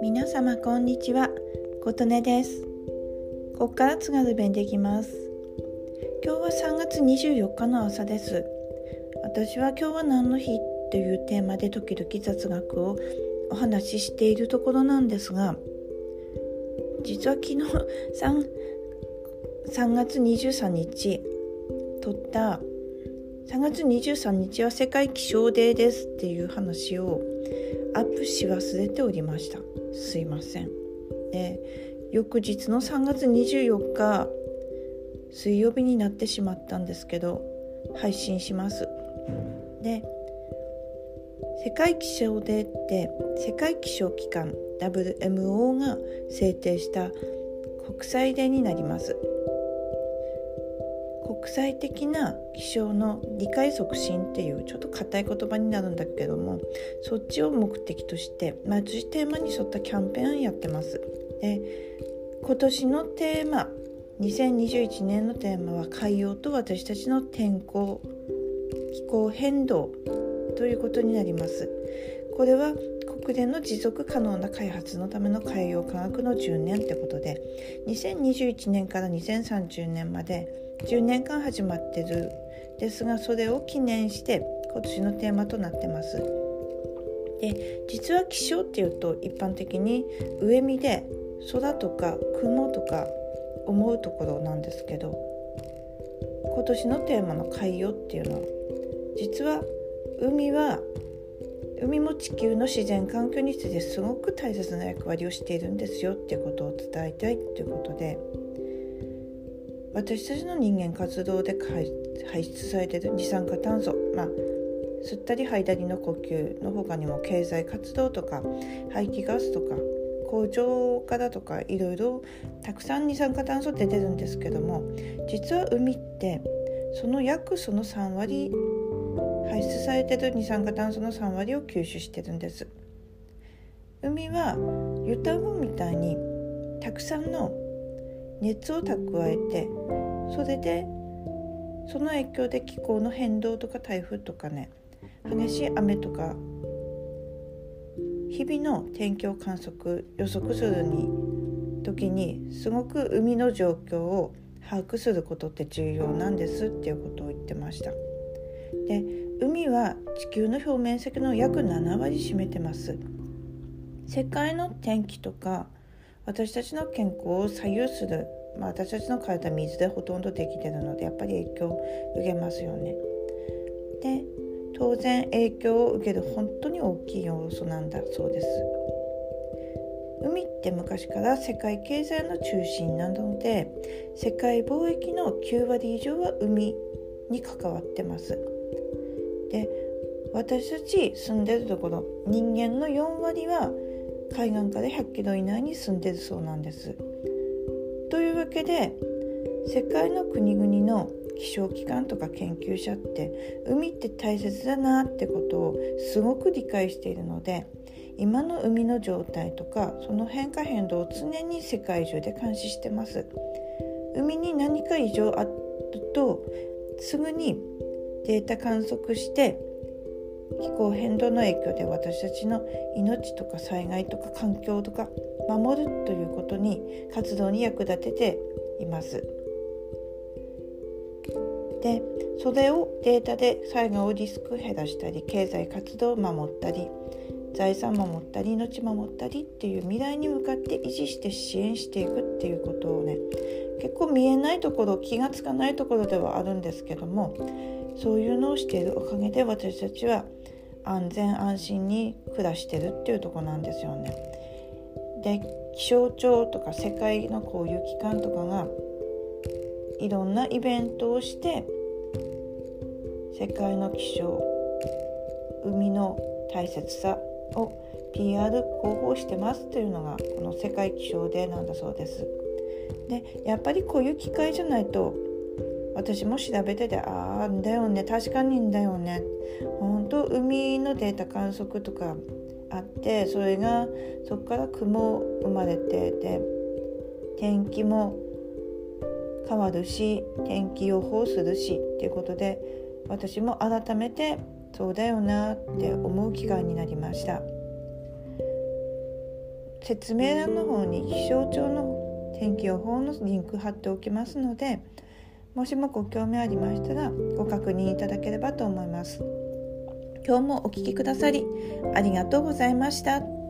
皆様こんにちは琴音です。ここから津軽弁できます。今日は3月24日の朝です。私は今日は何の日というテーマで時々雑学をお話ししているところなんですが実は昨日 3, 3月23日撮った3月23日は世界気象デーですっていう話をアップし忘れておりました。すいません。で翌日の3月24日水曜日になってしまったんですけど配信します。で世界気象デーって世界気象機関 WMO が制定した国際デーになります。国際的な気象の理解促進っていうちょっと硬い言葉になるんだけどもそっちを目的として毎年テーマに沿ったキャンペーンやってます。で今年のテーマ2021年のテーマは海洋と私たちの天候気候変動ということになります。これは国連の持続可能な開発のための海洋科学の10年ってことで2021年から2030年まで10年間始まってるですがそれを記念して今年のテーマとなってます。で実は気象っていうと一般的に上見で空とか雲とか思うところなんですけど今年のテーマの海洋っていうのは実は海は海も地球の自然環境についてすごく大切な役割をしているんですよってことを伝えたいっていうことで私たちの人間活動で排出されている二酸化炭素まあ吸ったり吐いたりの呼吸の他にも経済活動とか排気ガスとか工場からとかいろいろたくさん二酸化炭素って出るんですけども実は海ってその約その3割排出されてる二酸化炭素の3割を吸収してるんです海はユタゴみたいにたくさんの熱を蓄えてそれでその影響で気候の変動とか台風とかね激しい雨とか日々の天気を観測予測するに時にすごく海の状況を把握することって重要なんですっていうことを言ってました。で海は地球の表面積の約7割占めてます。世界の天気とか私たちの健康を左右する、まあ、私たちの体は水でほとんどできてるのでやっぱり影響を受けますよね。で当然影響を受ける本当に大きい要素なんだそうです。海って昔から世界経済の中心なので世界貿易の9割以上は海に関わってます。で私たち住んでるところ人間の4割は海岸から100キロ以内に住んでるそうなんです。というわけで世界の国々の気象機関とか研究者って海って大切だなってことをすごく理解しているので今の海の状態とかその変化変動を常に世界中で監視してます海に何か異常あるとすぐにデータ観測して気候変動の影響で私たちの命とか災害とか環境とか守るということに活動に役立てています。でそれをデータで災害をリスク減らしたり経済活動を守ったり財産守ったり命守ったりっていう未来に向かって維持して支援していくっていうことをね結構見えないところ気が付かないところではあるんですけどもそういうのをしているおかげで私たちは安全安心に暮らしてるっていうとこなんですよね。で気象庁とか世界のこういう機関とかがいろんなイベントをして世界の気象海の大切さを PR 広報してますというのがこの世界気象デーなんだそうです。でやっぱりこういう機会じゃないと私も調べててああんだよね。確かにんだよね。本当海のデータ観測とかあってそれがそこから雲生まれてで天気も変わるし天気予報するしっていうことで私も改めてそうだよなって思う機会になりました。説明欄の方に気象庁の天気予報のリンク貼っておきますのでもしもご興味ありましたらご確認いただければと思います今日もお聴きくださりありがとうございました。